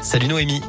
Salut Noémie.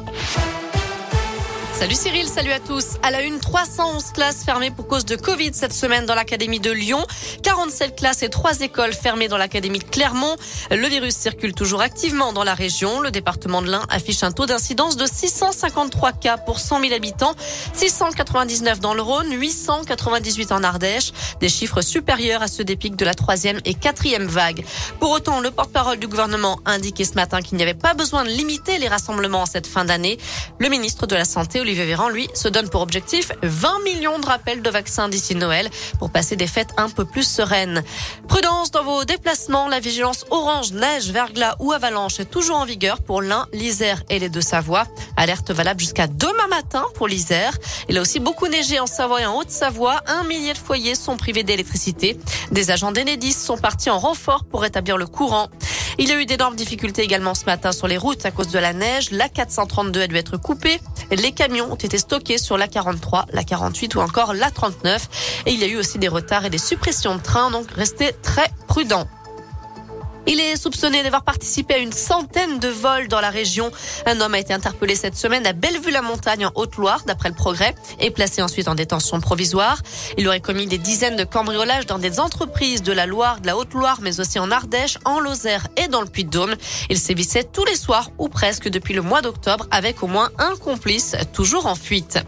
Salut Cyril, salut à tous. À la une, 311 classes fermées pour cause de Covid cette semaine dans l'académie de Lyon. 47 classes et 3 écoles fermées dans l'académie de Clermont. Le virus circule toujours activement dans la région. Le département de l'Ain affiche un taux d'incidence de 653 cas pour 100 000 habitants, 699 dans le Rhône, 898 en Ardèche. Des chiffres supérieurs à ceux des pics de la troisième et quatrième vague. Pour autant, le porte-parole du gouvernement a indiqué ce matin qu'il n'y avait pas besoin de limiter les rassemblements en cette fin d'année. Le ministre de la Santé, Olivier Véran, lui, se donne pour objectif 20 millions de rappels de vaccins d'ici Noël pour passer des fêtes un peu plus sereines. Prudence dans vos déplacements. La vigilance orange, neige, verglas ou avalanche est toujours en vigueur pour l'Ain, l'Isère et les Deux-Savoie. Alerte valable jusqu'à demain matin pour l'Isère. Il a aussi beaucoup neigé en Savoie et en Haute-Savoie. Un millier de foyers sont privés d'électricité. Des agents d'Enedis sont partis en renfort pour rétablir le courant. Il y a eu d'énormes difficultés également ce matin sur les routes à cause de la neige. La 432 a dû être coupée. Les camions ont été stockés sur la 43, la 48 ou encore la 39. Et il y a eu aussi des retards et des suppressions de trains, donc restez très prudents. Il est soupçonné d'avoir participé à une centaine de vols dans la région. Un homme a été interpellé cette semaine à Bellevue-la-Montagne en Haute-Loire, d'après le progrès, et placé ensuite en détention provisoire. Il aurait commis des dizaines de cambriolages dans des entreprises de la Loire, de la Haute-Loire, mais aussi en Ardèche, en Lozère et dans le Puy-de-Dôme. Il sévissait tous les soirs ou presque depuis le mois d'octobre avec au moins un complice toujours en fuite.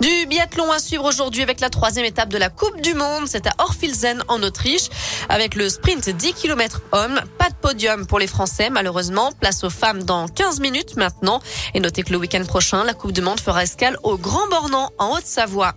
Du biathlon à suivre aujourd'hui avec la troisième étape de la Coupe du Monde. C'est à Orfilsen en Autriche avec le sprint 10 km hommes. Pas de podium pour les Français malheureusement. Place aux femmes dans 15 minutes maintenant. Et notez que le week-end prochain, la Coupe du Monde fera escale au Grand Bornand en Haute-Savoie.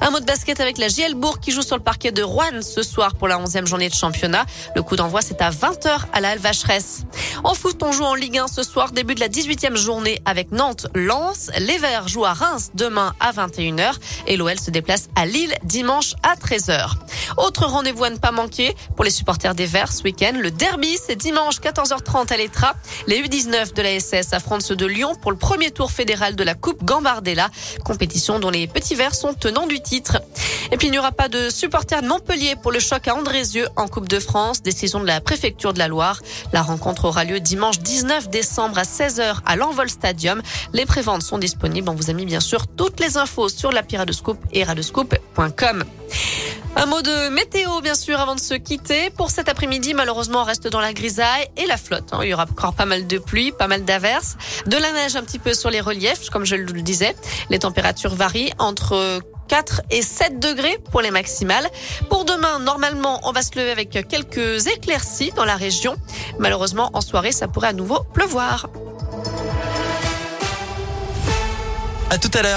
Un mot de basket avec la JL Bourg qui joue sur le parquet de Rouen ce soir pour la 11e journée de championnat. Le coup d'envoi c'est à 20h à la Vacheresse. En foot, on joue en Ligue 1 ce soir, début de la 18e journée avec Nantes-Lens. Les Verts jouent à Reims demain à 21h et l'OL se déplace à Lille dimanche à 13h. Autre rendez-vous à ne pas manquer pour les supporters des Verts ce week-end. Le derby, c'est dimanche 14h30 à l'Etra. Les U19 de la SS affrontent ceux de Lyon pour le premier tour fédéral de la Coupe Gambardella, compétition dont les petits Verts sont du titre. Et puis il n'y aura pas de supporters de Montpellier pour le choc à Andrézieux en Coupe de France, décision de la préfecture de la Loire. La rencontre aura lieu dimanche 19 décembre à 16h à l'Envol Stadium. Les préventes sont disponibles. On vous a mis bien sûr toutes les infos sur la Piradescoop et radescoop.com. Un mot de météo, bien sûr, avant de se quitter. Pour cet après-midi, malheureusement, on reste dans la grisaille et la flotte. Hein. Il y aura encore pas mal de pluie, pas mal d'averses, de la neige un petit peu sur les reliefs, comme je le disais. Les températures varient entre 4 et 7 degrés pour les maximales. Pour demain, normalement, on va se lever avec quelques éclaircies dans la région. Malheureusement, en soirée, ça pourrait à nouveau pleuvoir. À tout à l'heure.